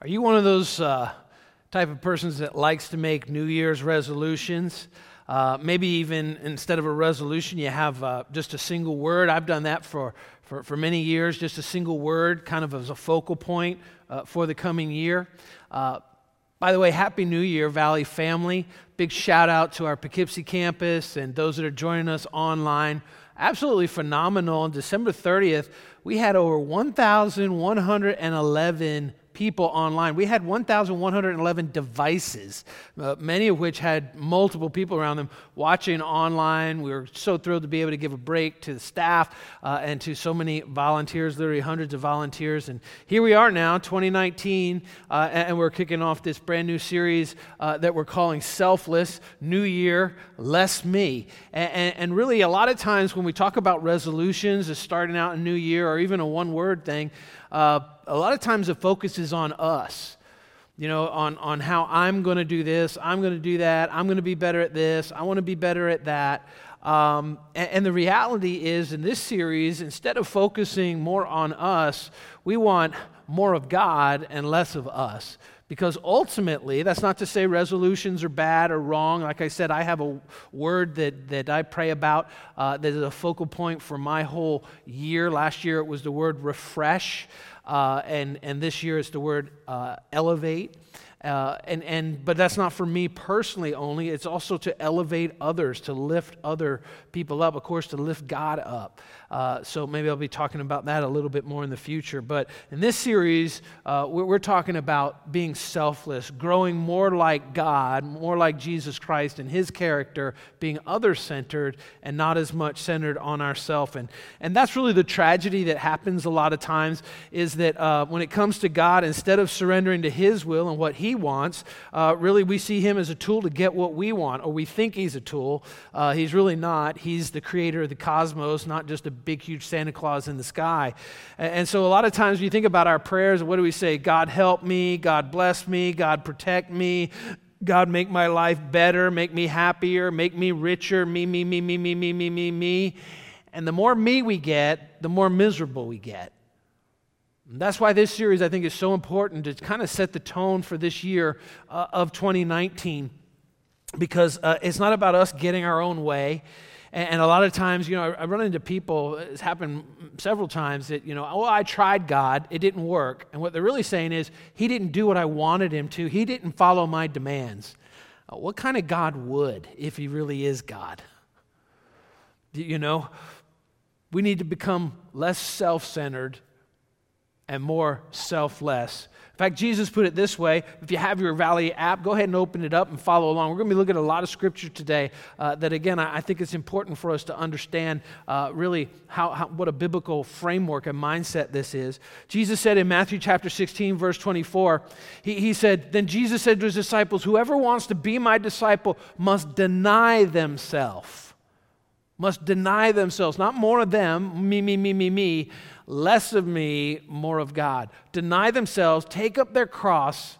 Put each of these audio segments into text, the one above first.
Are you one of those uh, type of persons that likes to make New Year's resolutions? Uh, maybe even instead of a resolution, you have uh, just a single word. I've done that for, for, for, many years, just a single word, kind of as a focal point uh, for the coming year. Uh, by the way, Happy New Year, Valley family. Big shout out to our Poughkeepsie campus and those that are joining us online. Absolutely phenomenal. On December 30th, we had over 1,111 people online. We had 1,111 devices, uh, many of which had multiple people around them watching online. We were so thrilled to be able to give a break to the staff uh, and to so many volunteers, literally hundreds of volunteers. And here we are now, 2019, uh, and we're kicking off this brand new series uh, that we're calling Selfless New Year, Less Me. And, and, and really, a lot of times when we talk about resolutions, as starting out a new year, or even a one word thing, uh, a lot of times the focus is on us you know, on, on how I'm going to do this, I'm going to do that, I'm going to be better at this, I want to be better at that. Um, and, and, the reality is, in this series, instead of focusing more on us, we want more of God and less of us. Because ultimately, that's not to say resolutions are bad or wrong. Like I said, I have a word that, that I pray about uh, that is a focal point for my whole year. Last year, it was the word refresh, uh, and, and this year, it's the word uh, elevate. Uh, and, and, but that's not for me personally only. It's also to elevate others, to lift other people up, of course, to lift God up. Uh, so maybe I'll be talking about that a little bit more in the future. But in this series, uh, we're, we're, talking about being selfless, growing more like God, more like Jesus Christ and his character, being other centered and not as much centered on ourselves. And, and that's really the tragedy that happens a lot of times is that uh, when it comes to God, instead of surrendering to his will and what he wants, uh, really we see him as a tool to get what we want, or we think he's a tool. Uh, he's really not. He's the creator of the cosmos, not just a big, huge Santa Claus in the sky. And so, a lot of times, when you think about our prayers, what do we say? God help me, God bless me, God protect me, God make my life better, make me happier, make me richer, me, me, me, me, me, me, me, me, me. And the more me we get, the more miserable we get. And that's why this series, I think, is so important to kind of set the tone for this year uh, of 2019 because uh, it's not about us getting our own way. And, and a lot of times, you know, I, I, run into people, it's happened several times that, you know, oh, I tried God, it didn't work. And what they're really saying is, He didn't do what I wanted Him to, He didn't follow my demands. Uh, what kind of God would if He really is God? You know, we need to become less self centered and more selfless in fact, Jesus put it this way if you have your Valley app, go ahead and open it up and follow along. We're going to be looking at a lot of scripture today uh, that, again, I, I, think it's important for us to understand uh, really how, how, what a biblical framework and mindset this is. Jesus said in Matthew chapter 16, verse 24, he, he said, Then Jesus said to his disciples, Whoever wants to be my disciple must deny themselves. Must deny themselves, not more of them, me, me, me, me, me less of me, more of God. Deny themselves, take up their cross,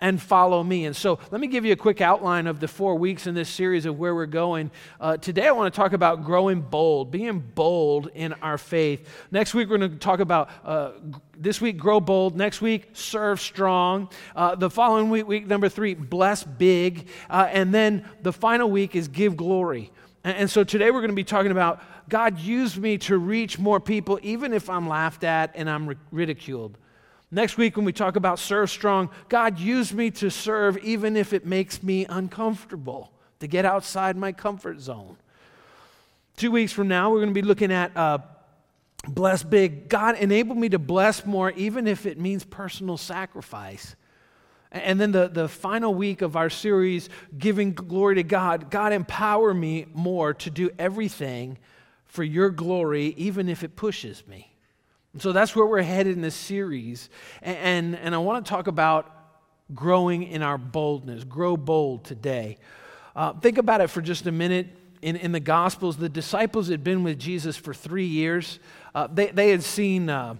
and follow me. And so, let me give you a quick outline of the four weeks in this series of where we're going. Uh, today, I want to talk about growing bold, being bold in our faith. Next week, we're going to talk about uh, this week, grow bold. Next week, serve strong. Uh, the following week, week number three, bless big. Uh, and then the final week is give glory. And, so, today, we're going to be talking about God used me to reach more people, even if I'm laughed at and I'm ridiculed. Next week, when we talk about serve strong, God used me to serve even if it makes me uncomfortable, to get outside my comfort zone. Two weeks from now, we're going to be looking at uh, bless big. God enabled me to bless more, even if it means personal sacrifice. And then the, the final week of our series, Giving Glory to God, God empower me more to do everything for your glory, even if it pushes me. And so that's where we're headed in this series. And, and, and I want to talk about growing in our boldness. Grow bold today. Uh, think about it for just a minute. In, in the Gospels, the disciples had been with Jesus for three years. Uh, they, they had seen uh,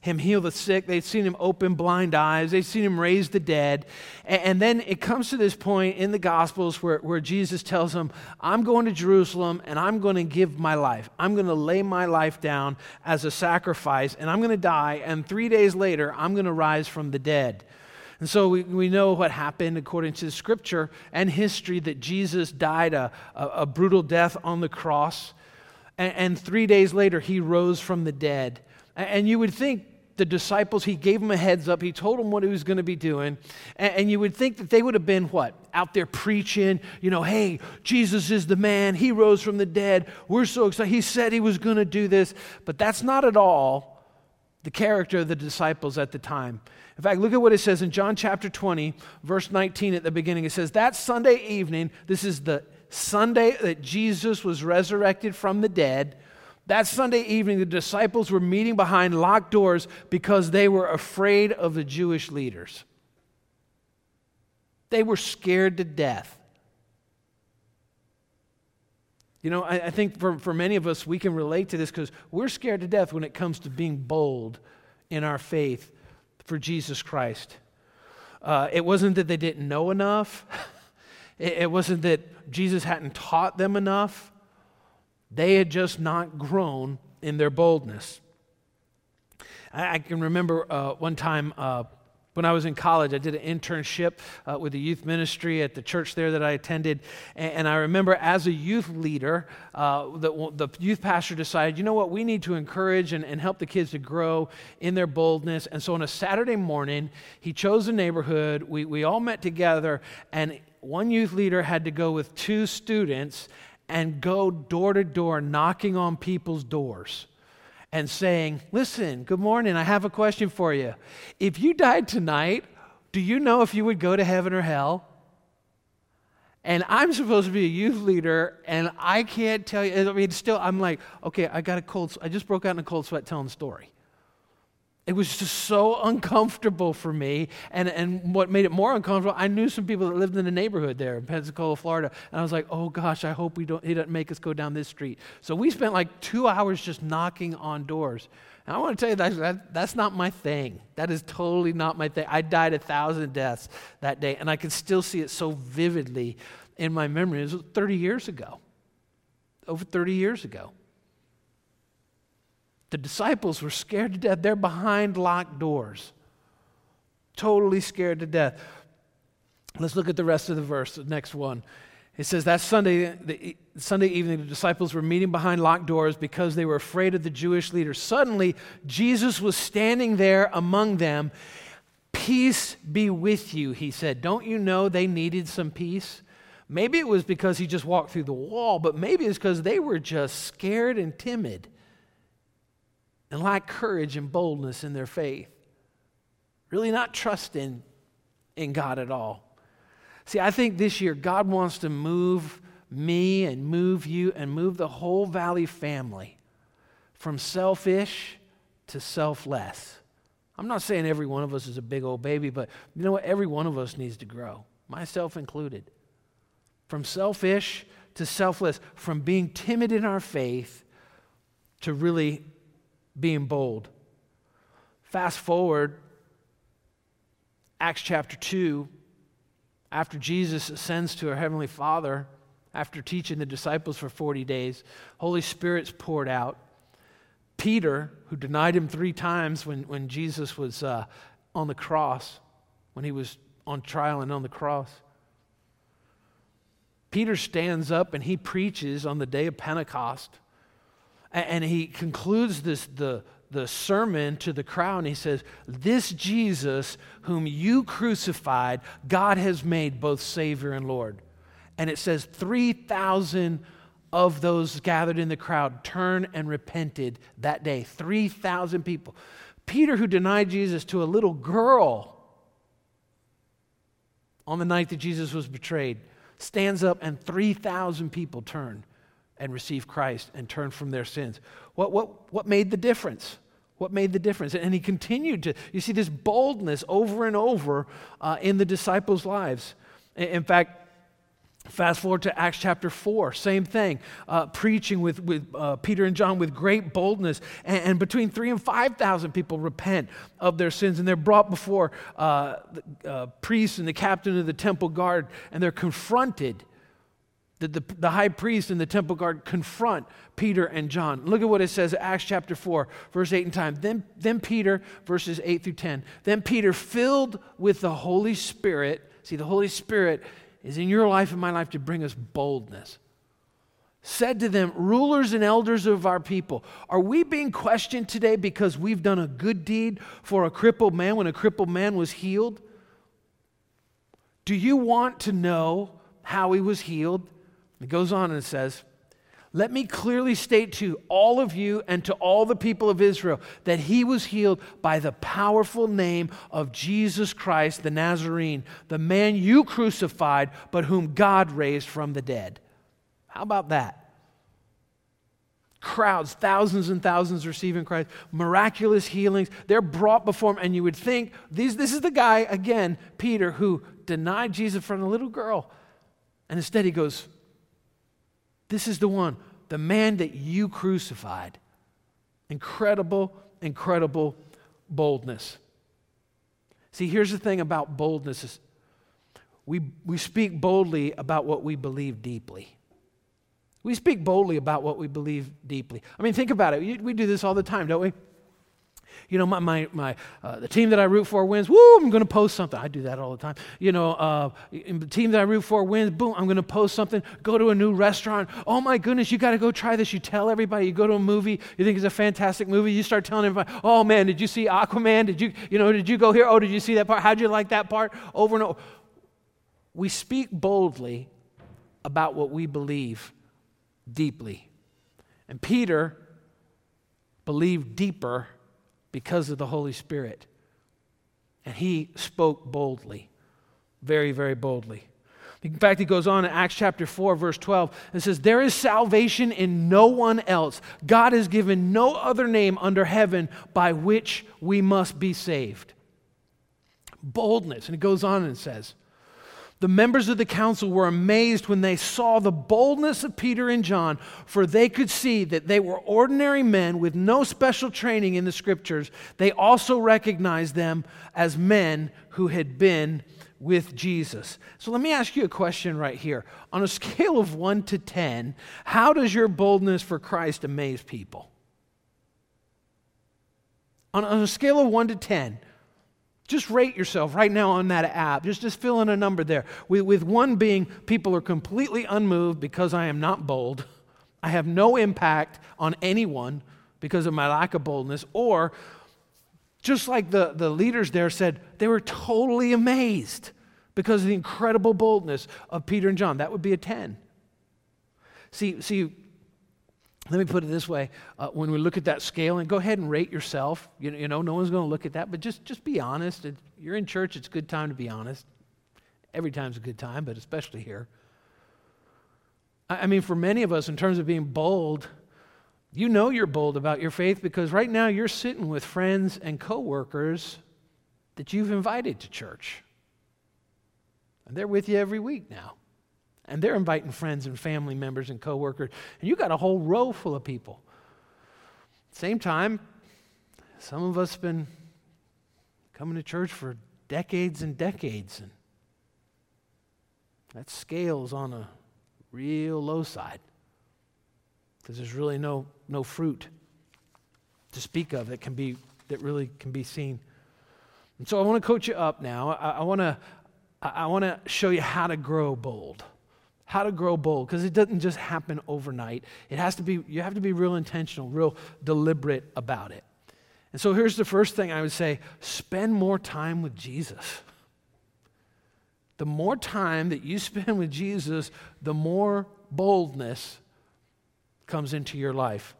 him heal the sick. They'd seen him open blind eyes. They'd seen him raise the dead. And, and, then it comes to this point in the Gospels where, where Jesus tells them, I'm going to Jerusalem and I'm going to give my life. I'm going to lay my life down as a sacrifice and I'm going to die. And three days later, I'm going to rise from the dead. And so we, we know what happened according to the scripture and history that Jesus died a, a, a brutal death on the cross. And, and, three days later, he rose from the dead. And, you would think the disciples, he gave them a heads up. He told them what he was going to be doing. And, and, you would think that they would have been what? Out there preaching, you know, hey, Jesus is the man. He rose from the dead. We're so excited. He said he was going to do this. But that's not at all the character of the disciples at the time. In fact, look at what it says in John chapter 20, verse 19 at the beginning. It says, That Sunday evening, this is the Sunday that Jesus was resurrected from the dead. That Sunday evening, the disciples were meeting behind locked doors because they were afraid of the Jewish leaders. They were scared to death. You know, I, I think for, for many of us, we can relate to this because we're scared to death when it comes to being bold in our faith for Jesus Christ. Uh, it wasn't that they didn't know enough, it, it wasn't that Jesus hadn't taught them enough. They had just not grown in their boldness. I, I can remember uh, one time uh, when I was in college, I did an internship uh, with the youth ministry at the church there that I attended. And, and I remember as a youth leader, uh, the, the, youth pastor decided, you know what, we need to encourage and, and help the kids to grow in their boldness. And so on a Saturday morning, he chose a neighborhood. We, we all met together, and one youth leader had to go with two students and go door to door knocking on people's doors and saying, Listen, good morning, I have a question for you. If you died tonight, do you know if you would go to heaven or hell? And I'm supposed to be a youth leader, and I can't tell you. I mean, still, I'm like, okay, I got a cold. I just broke out in a cold sweat telling the story. It was just so uncomfortable for me. And, and what made it more uncomfortable, I knew some people that lived in the neighborhood there in Pensacola, Florida. And I was like, oh gosh, I hope we don't, he doesn't make us go down this street. So we spent like two hours just knocking on doors. And I want to tell you that, that that's not my thing. That is totally not my thing. I died a thousand deaths that day, and I can still see it so vividly in my memory. It was 30 years ago. Over 30 years ago. The disciples were scared to death. They're behind locked doors, totally scared to death. Let's look at the rest of the verse, the next one. It says that Sunday, the, Sunday evening, the disciples were meeting behind locked doors because they were afraid of the Jewish leaders. Suddenly, Jesus was standing there among them. Peace be with you, he said. Don't you know they needed some peace? Maybe it was because he just walked through the wall, but maybe it's because they were just scared and timid and lack courage and boldness in their faith. Really not trusting in God at all. See, I think this year God wants to move me and move you and move the whole Valley family from selfish to selfless. I'm not saying every one of us is a big old baby, but you know what? Every one of us needs to grow, myself included. From selfish to selfless, from being timid in our faith to really being bold. Fast forward, Acts chapter 2, after Jesus ascends to our Heavenly Father, after teaching the disciples for 40 days, Holy Spirit's poured out. Peter, who denied him three times when, when Jesus was uh, on the cross, when he was on trial and on the cross, Peter stands up and he preaches on the day of Pentecost. And he concludes this, the, the sermon to the crowd and he says, This Jesus, whom you crucified, God has made both Savior and Lord. And it says, 3,000 of those gathered in the crowd turned and repented that day. 3,000 people. Peter, who denied Jesus to a little girl on the night that Jesus was betrayed, stands up and 3,000 people turn and receive Christ and turn from their sins. What, what, what made the difference? What made the difference? And he continued to, you see this boldness over and over uh, in the disciples' lives. In fact, Fast forward to Acts chapter 4, same thing. Uh, preaching with, with uh, Peter and John with great boldness. And, and between three and 5,000 people repent of their sins. And they're brought before uh, the uh, priests and the captain of the temple guard, and they're confronted The, the, the, high priest and the temple guard confront Peter and John. Look at what it says, Acts chapter 4, verse 8 and 10. Then, then Peter, verses 8 through 10. Then Peter, filled with the Holy Spirit, see, the Holy Spirit is in your life and my life to bring us boldness. Said to them, rulers and elders of our people, are we being questioned today because we've done a good deed for a crippled man when a crippled man was healed? Do you want to know how he was healed? It goes on and it says, Let me clearly state to all of you and to all the people of Israel that he was healed by the powerful name of Jesus Christ the Nazarene, the man you crucified, but whom God raised from the dead. How about that? crowds, thousands and thousands receiving Christ, miraculous healings. They're brought before him, and you would think these, this is the guy, again, Peter, who denied Jesus of a little girl. And instead he goes, This is the one, the man that you crucified. Incredible, incredible boldness. See, here's the thing about boldness is we, we speak boldly about what we believe deeply. We speak boldly about what we believe deeply. I mean, think about it. We do this all the time, don't we? You know, my, my, my uh, the team that I root for wins. Woo, I'm going to post something. I do that all the time. You know, uh, the team that I root for wins. Boom, I'm going to post something. Go to a new restaurant. Oh my goodness, you got to go try this. You tell everybody. You go to a movie. You think it's a fantastic movie. You start telling everybody. Oh man, did you see Aquaman? Did you, you know, did you go here? Oh, did you see that part? How'd you like that part? Over and over. We speak boldly about what we believe deeply. And Peter believed deeper because of the Holy Spirit. And he spoke boldly, very, very boldly. In fact, he goes on in Acts chapter 4, verse 12, and says, There is salvation in no one else. God has given no other name under heaven by which we must be saved. Boldness. And it goes on and says, the members of the council were amazed when they saw the boldness of Peter and John, for they could see that they were ordinary men with no special training in the scriptures. They also recognized them as men who had been with Jesus. So let me ask you a question right here. On a scale of 1 to 10, how does your boldness for Christ amaze people? On, a scale of 1 to 10, just rate yourself right now on that app. Just, just fill in a number there. With, with one being, people are completely unmoved because I am not bold. I have no impact on anyone because of my lack of boldness. Or, just like the, the leaders there said, they were totally amazed because of the incredible boldness of Peter and John. That would be a 10. See, see let me put it this way uh, when we look at that scale and go ahead and rate yourself you, you know no one's going to look at that but just, just be honest. You're in church it's a good time to be honest. Every time's a good time but especially here. I, I mean for many of us in terms of being bold you know you're bold about your faith because right now you're sitting with friends and coworkers that you've invited to church. And they're with you every week now and they're inviting friends and family members and coworkers. And you got a whole row full of people. Same time, some of us have been coming to church for decades and decades, and that scale's on a real low side because there's really no, no fruit to speak of that can be that really can be seen. And so I want to coach you up now. I, I want to I want to show you how to grow bold how to grow bold because it doesn't just happen overnight. It has to be you have to be real intentional real deliberate about it. And so here's the first thing i would say spend more time with jesus. The more time that you spend with jesus the more boldness comes into your life.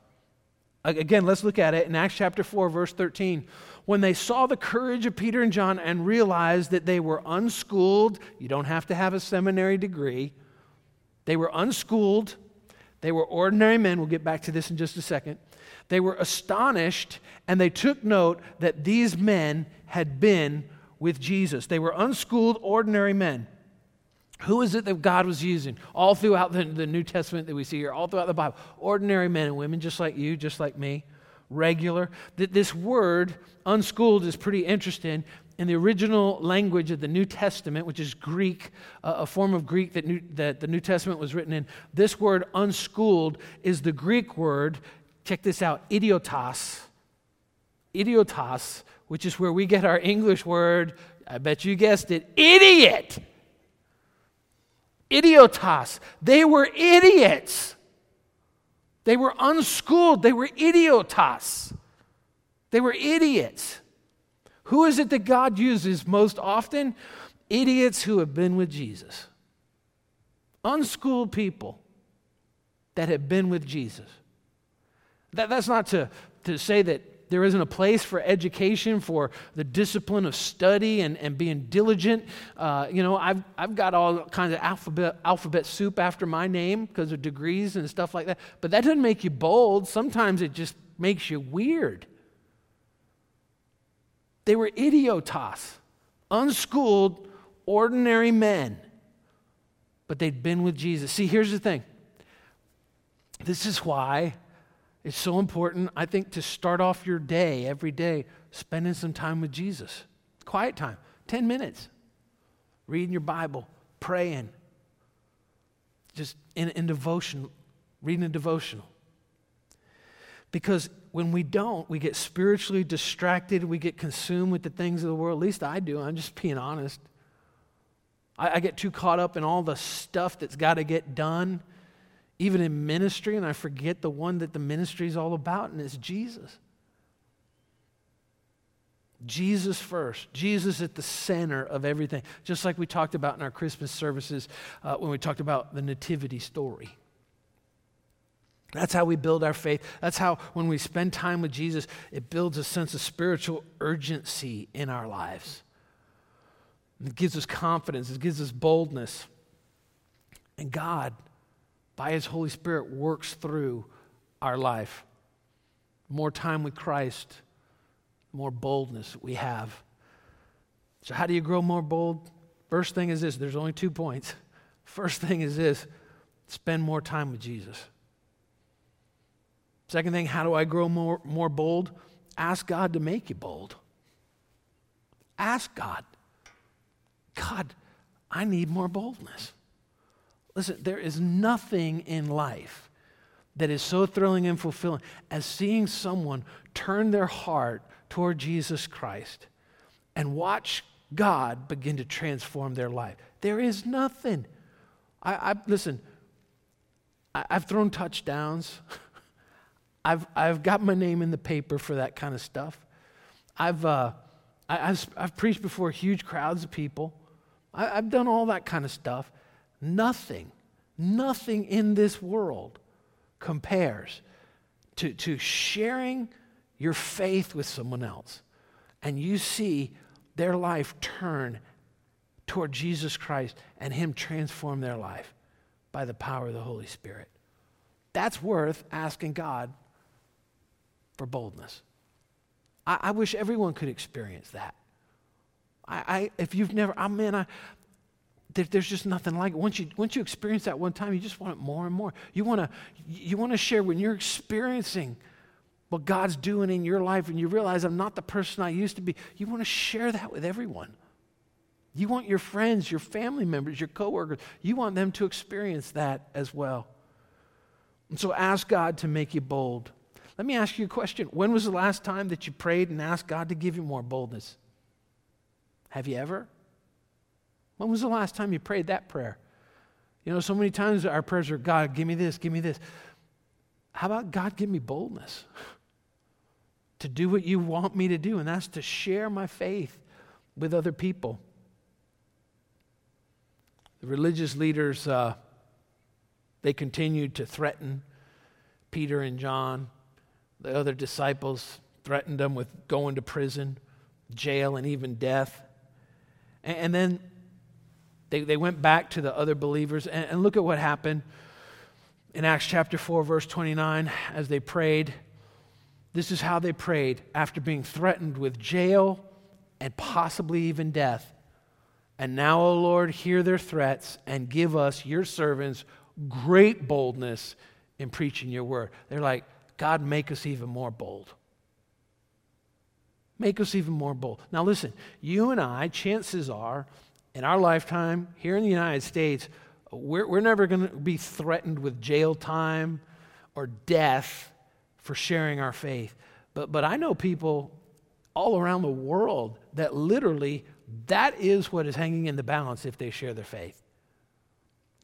Again let's look at it in acts chapter 4 verse 13 when they saw the courage of peter and john and realized that they were unschooled you don't have to have a seminary degree they were unschooled, they were ordinary men. We'll get back to this in just a second. They were astonished and they took note that these men had been with Jesus. They were unschooled, ordinary men. Who is it that God was using? All throughout the, the, New Testament that we see here, all throughout the Bible. Ordinary men and women, just like you, just like me, regular. That this word, unschooled, is pretty interesting. In the original language of the New Testament, which is Greek, uh, a form of Greek that, New, that the New Testament was written in, this word unschooled is the Greek word, check this out, idiotas. Idiotas, which is where we get our English word, I bet you guessed it, idiot. Idiotas. They were idiots. They were unschooled. They were idiotas. They were idiots. Who is it that God uses most often? Idiots who have been with Jesus. Unschooled people that have been with Jesus. That, that's not to, to say that there isn't a place for education, for the discipline of study and, and being diligent. Uh, you know, I've, I've got all kinds of alphabet, alphabet soup after my name because of degrees and stuff like that. But that doesn't make you bold. Sometimes it just makes you weird. They were idiotos, unschooled, ordinary men, but they'd been with Jesus. See, here's the thing this is why it's so important, I think, to start off your day every day spending some time with Jesus. Quiet time, 10 minutes, reading your Bible, praying, just in, in devotion, reading a devotional. Because when we don't, we get spiritually distracted, we get consumed with the things of the world. At least I do, I'm just being honest. I, I get too caught up in all the stuff that's got to get done, even in ministry, and I forget the one that the ministry is all about, and it's Jesus. Jesus first. Jesus at the center of everything. Just like we talked about in our Christmas services uh, when we talked about the Nativity story. That's how we build our faith. That's how, when we spend time with Jesus, it builds a sense of spiritual urgency in our lives. It gives us confidence, it gives us boldness. And God, by His Holy Spirit, works through our life. More time with Christ, more boldness we have. So, how do you grow more bold? First thing is this there's only two points. First thing is this spend more time with Jesus. Second thing, how do I grow more, more bold? Ask God to make you bold. Ask God. God, I need more boldness. Listen, there is nothing in life that is so thrilling and fulfilling as seeing someone turn their heart toward Jesus Christ and watch God begin to transform their life. There is nothing. I, I listen. I, I've thrown touchdowns. I've, I've got my name in the paper for that kind of stuff. I've, uh, I, have I've preached before huge crowds of people. I, I've done all that kind of stuff. Nothing, nothing in this world compares to, to sharing your faith with someone else. And you see their life turn toward Jesus Christ and Him transform their life by the power of the Holy Spirit. That's worth asking God for boldness. I, I wish everyone could experience that. I, I if you've never, I mean, I, there, there's just nothing like it. Once you, once you experience that one time, you just want it more and more. You want to you want to share when you're experiencing what God's doing in your life and you realize I'm not the person I used to be. You want to share that with everyone. You want your friends, your family members, your coworkers, you want them to experience that as well. And so ask God to make you bold. Let me ask you a question. When was the last time that you prayed and asked God to give you more boldness? Have you ever? When was the last time you prayed that prayer? You know, so many times our prayers are God, give me this, give me this. How about God, give me boldness to do what you want me to do? And that's to share my faith with other people. The religious leaders, uh, they continued to threaten Peter and John. The other disciples threatened them with going to prison, jail, and even death. And, and then they, they went back to the other believers. And, and look at what happened in Acts chapter 4, verse 29, as they prayed. This is how they prayed after being threatened with jail and possibly even death. And now, O Lord, hear their threats and give us, your servants, great boldness in preaching your word. They're like, God, make us even more bold. Make us even more bold. Now, listen, you and I, chances are, in our lifetime here in the United States, we're, we're never going to be threatened with jail time or death for sharing our faith. But, but I know people all around the world that literally that is what is hanging in the balance if they share their faith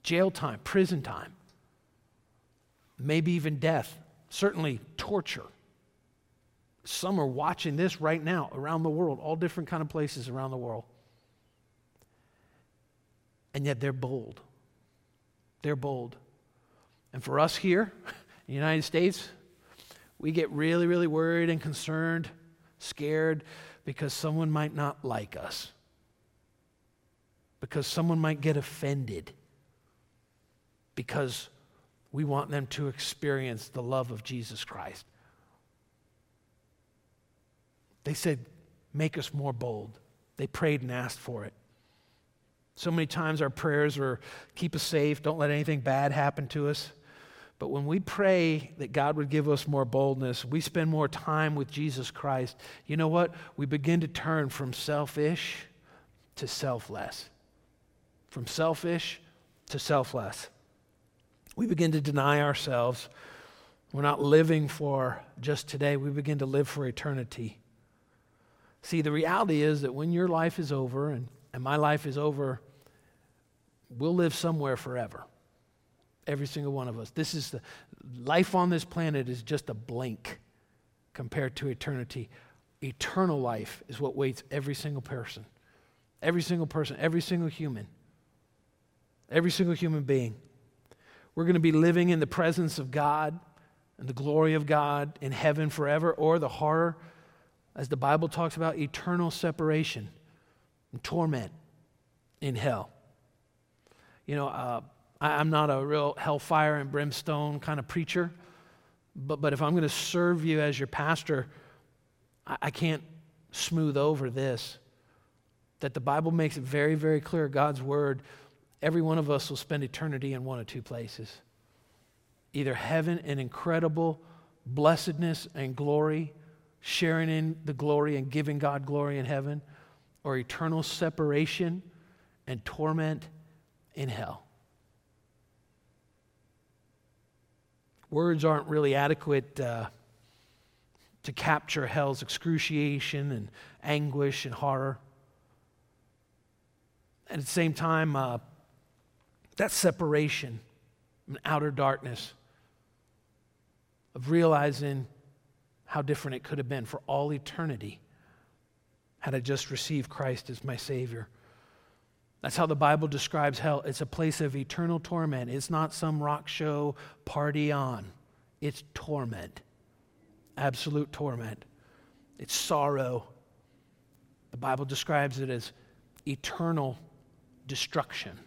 jail time, prison time, maybe even death, certainly torture. Some are watching this right now around the world, all different kind of places around the world. And yet they're bold. They're bold. And for us here in the United States, we get really, really worried and concerned, scared, because someone might not like us, because someone might get offended, because we want them to experience the love of Jesus Christ. They said, Make us more bold. They prayed and asked for it. So many times our prayers are keep us safe, don't let anything bad happen to us. But when we pray that God would give us more boldness, we spend more time with Jesus Christ, you know what? We begin to turn from selfish to selfless. From selfish to selfless. We begin to deny ourselves. We're not living for just today, we begin to live for eternity. See, the reality is that when your life is over and, and my life is over, we'll live somewhere forever. Every single one of us. This is the life on this planet is just a blink compared to eternity. Eternal life is what waits every single person. Every single person, every single human. Every single human being. We're going to be living in the presence of God and the glory of God in heaven forever, or the horror, as the Bible talks about, eternal separation and torment in hell. You know, uh, I, am not a real hellfire and brimstone kind of preacher, but, but if I'm going to serve you as your pastor, I, I can't smooth over this. That the Bible makes it very, very clear, God's word, every one of us will spend eternity in one of two places either heaven and incredible blessedness and glory, sharing in the glory and giving God glory in heaven, or eternal separation and torment in hell. Words aren't really adequate uh, to capture hell's excruciation and anguish and horror. At the same time, uh, that separation and outer darkness of realizing how different it could have been for all eternity had I just received Christ as my Savior. That's how the Bible describes hell. It's a place of eternal torment. It's not some rock show party on, it's torment, absolute torment. It's sorrow. The Bible describes it as eternal destruction.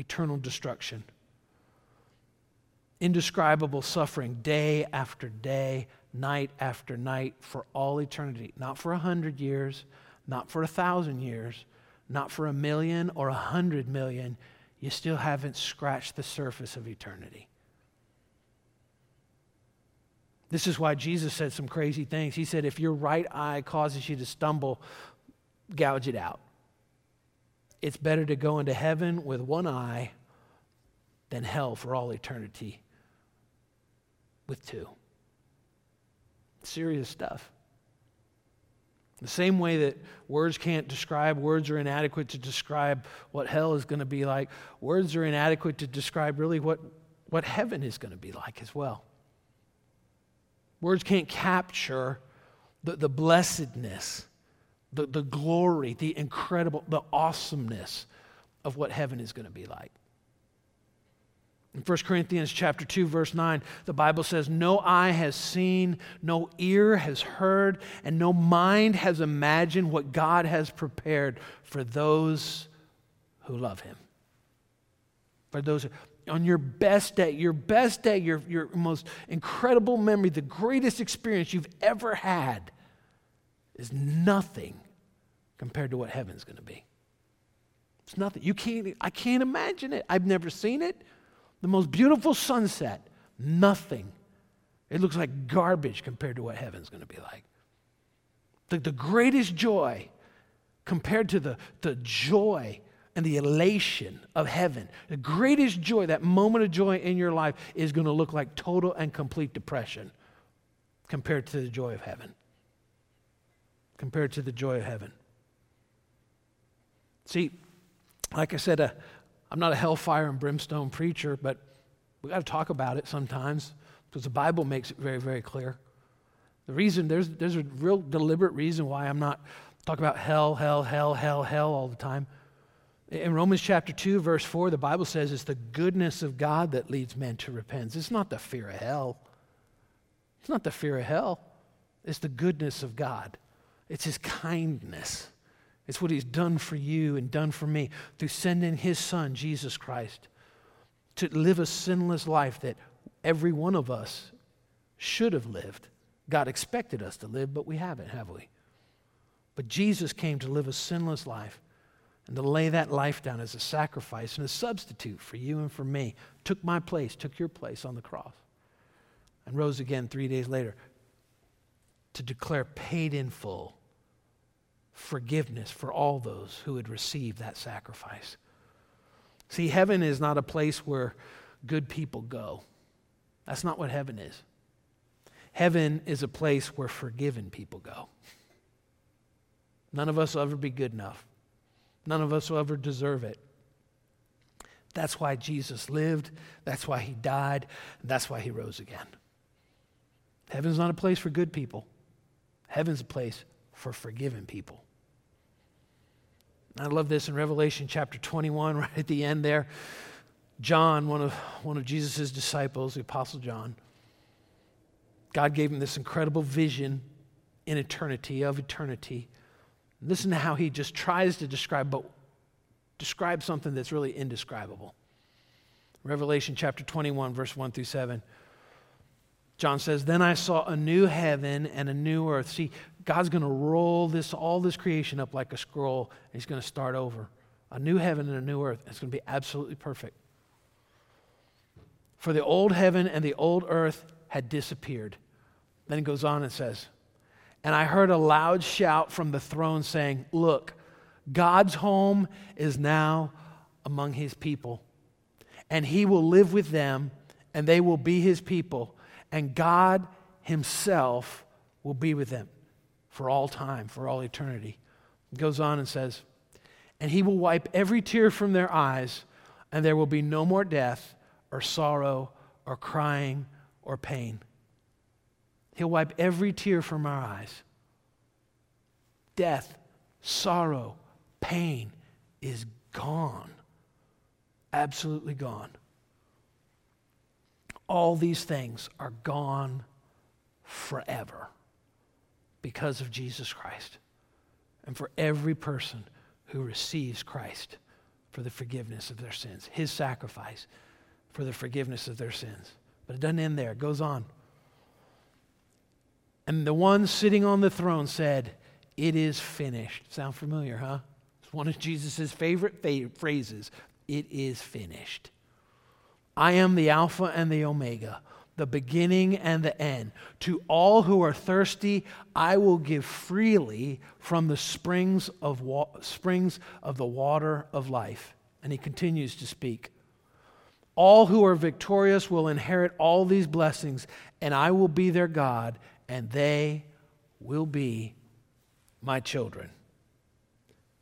Eternal destruction. Indescribable suffering day after day, night after night, for all eternity. Not for a hundred years, not for a thousand years not for a million or a hundred million, you still haven't scratched the surface of eternity. This is why Jesus said some crazy things. He said, if your right eye causes you to stumble, gouge it out. It's better to go into heaven with one eye than hell for all eternity with two. Serious stuff. The same way that words can't describe, words are inadequate to describe what hell is going to be like, words are inadequate to describe really what, what heaven is going to be like as well. Words can't capture the, the blessedness, the, the glory, the incredible, the awesomeness of what heaven is going to be like. In 1 Corinthians chapter 2 verse 9, the Bible says, "No eye has seen, no ear has heard, and no mind has imagined what God has prepared for those who love him." For those on your best day, your best day, your, your most incredible memory, the greatest experience you've ever had is nothing compared to what heaven's going to be. It's nothing. You can't I can't imagine it. I've never seen it the most beautiful sunset, nothing. It looks like garbage compared to what heaven's going to be like. The, the greatest joy compared to the, the joy and the elation of heaven, the greatest joy, that moment of joy in your life is going to look like total and complete depression compared to the joy of heaven. Compared to the joy of heaven. See, like I said, uh, I'm not a hellfire and brimstone preacher, but we got to talk about it sometimes because the Bible makes it very, very clear. The reason, there's, there's a real deliberate reason why I'm not talking about hell, hell, hell, hell, hell all the time. In Romans chapter 2, verse 4, the Bible says it's the goodness of God that leads men to repentance. It's not the fear of hell. It's not the fear of hell. It's the goodness of God. It's his kindness. It's what he's done for you and done for me through sending his son, Jesus Christ, to live a sinless life that every one of us should have lived. God expected us to live, but we haven't, have we? But Jesus came to live a sinless life and to lay that life down as a sacrifice and a substitute for you and for me. Took my place, took your place on the cross, and rose again three days later to declare paid in full forgiveness for all those who had received that sacrifice. See, heaven is not a place where good people go. That's not what heaven is. Heaven is a place where forgiven people go. None of us will ever be good enough. None of us will ever deserve it. That's why Jesus lived. That's why he died. that's why he rose again. Heaven's not a place for good people, heaven's a place for forgiven people. I love this in Revelation chapter 21, right at the end there. John, one of, one of Jesus' disciples, the Apostle John, God gave him this incredible vision in eternity, of eternity. Listen to how he just tries to describe, but describe something that's really indescribable. Revelation chapter 21, verse 1 through 7. John says, Then I saw a new heaven and a new earth. See, God's going to roll this, all this creation up like a scroll, and He's going to start over. A new heaven and a new earth. It's going to be absolutely perfect. For the old heaven and the old earth had disappeared. Then it goes on and says, And I heard a loud shout from the throne saying, Look, God's home is now among his people, and he will live with them, and they will be his people, and God himself will be with them for all time, for all eternity. It goes on and says, And he will wipe every tear from their eyes, and there will be no more death or sorrow or crying or pain. He'll wipe every tear from our eyes. Death, sorrow, pain is gone. Absolutely gone. All these things are gone forever because of Jesus Christ and for every person who receives Christ for the forgiveness of their sins, his sacrifice for the forgiveness of their sins. But it doesn't end there, it goes on. And the one sitting on the throne said, It is finished. Sound familiar, huh? It's one of Jesus' favorite fa- phrases. It is finished. I am the Alpha and the Omega, the beginning and the end. To all who are thirsty, I will give freely from the springs of, wa- springs of the water of life. And he continues to speak. All who are victorious will inherit all these blessings, and I will be their God, and they will be my children.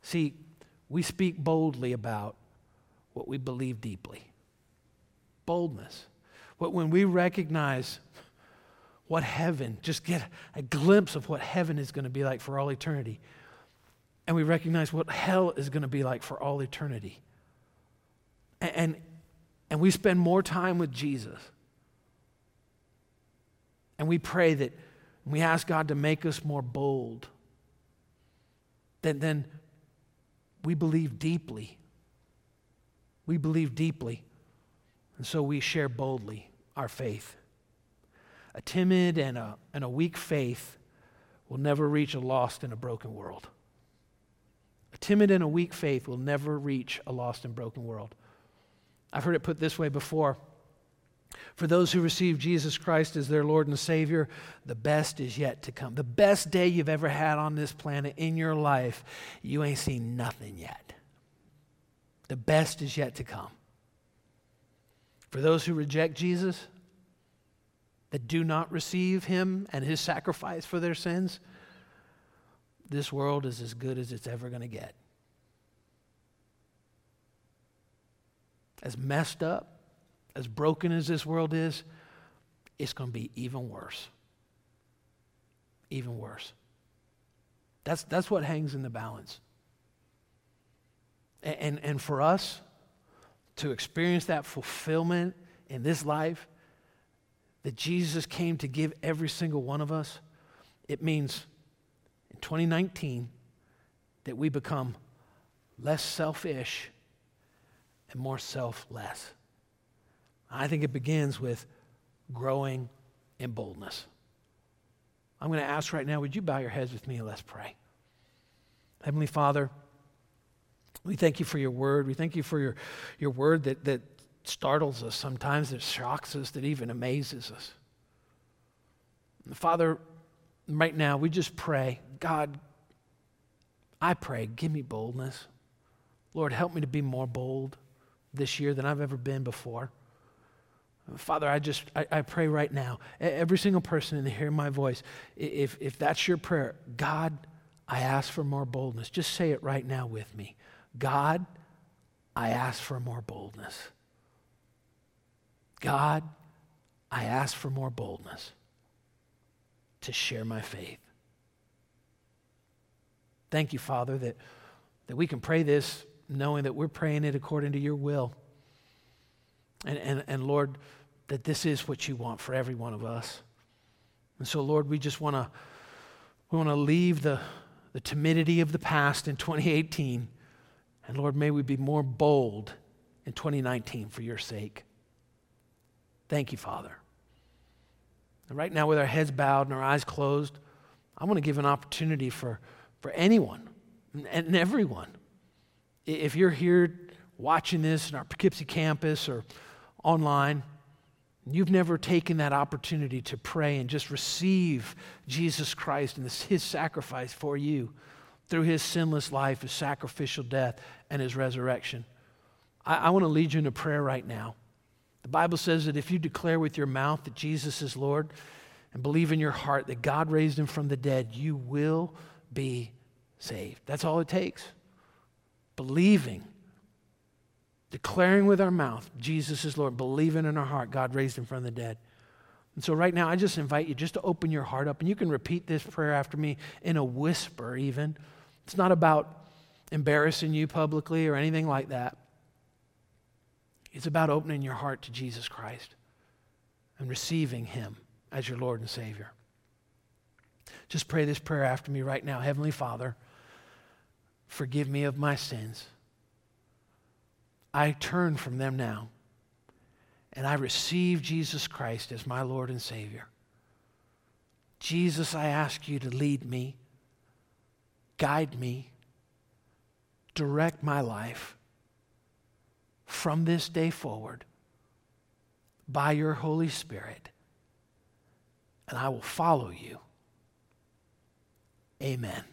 See, we speak boldly about what we believe deeply. Boldness. But when we recognize what heaven, just get a glimpse of what heaven is going to be like for all eternity, and we recognize what hell is going to be like for all eternity. And, and and we spend more time with Jesus. And we pray that we ask God to make us more bold. Then, then we believe deeply. We believe deeply. And so we share boldly our faith. A timid and a, and a weak faith will never reach a lost and a broken world. A timid and a weak faith will never reach a lost and broken world. I've heard it put this way before For those who receive Jesus Christ as their Lord and Savior, the best is yet to come. The best day you've ever had on this planet in your life, you ain't seen nothing yet. The best is yet to come. For those who reject Jesus, that do not receive him and his sacrifice for their sins, this world is as good as it's ever going to get. As messed up, as broken as this world is, it's going to be even worse. Even worse. That's, that's what hangs in the balance. And, and, and for us to experience that fulfillment in this life that Jesus came to give every single one of us, it means in 2019 that we become less selfish and more selfless. I think it begins with growing in boldness. I'm going to ask right now, would you bow your heads with me and let's pray? Heavenly Father, we thank you for your word. We thank you for your, your word that, that startles us sometimes, that shocks us, that even amazes us. Father, right now, we just pray, God, I pray, give me boldness. Lord, help me to be more bold this year than I've ever been before. Father, I just I, I, pray right now, every single person in the hear my voice, if if that's your prayer, God, I ask for more boldness. Just say it right now with me. God, I ask for more boldness. God, I ask for more boldness to share my faith. Thank you, Father, that, that we can pray this knowing that we're praying it according to your will. And, and, and Lord, that this is what you want for every one of us. And so, Lord, we just want to we want to leave the, the timidity of the past in 2018. And Lord, may we be more bold in 2019 for your sake. Thank you, Father. And right now, with our heads bowed and our eyes closed, I want to give an opportunity for, for anyone and everyone. If you're here watching this in our Poughkeepsie campus or online, you've never taken that opportunity to pray and just receive Jesus Christ and his sacrifice for you through his sinless life, his sacrificial death, and his resurrection, I, I want to lead you in a prayer right now. The Bible says that if you declare with your mouth that Jesus is Lord and believe in your heart that God raised him from the dead, you will be saved. That's all it takes. Believing, declaring with our mouth Jesus is Lord, believing in our heart God raised him from the dead. And so, right now, I just invite you just to open your heart up, and you can repeat this prayer after me in a whisper, even. It's not about embarrassing you publicly or anything like that. It's about opening your heart to Jesus Christ and receiving Him as your Lord and Savior. Just pray this prayer after me right now. Heavenly Father, forgive me of my sins. I turn from them now, and I receive Jesus Christ as my Lord and Savior. Jesus, I ask you to lead me, guide me, direct my life from this day forward by your Holy Spirit, and I will follow you. Amen.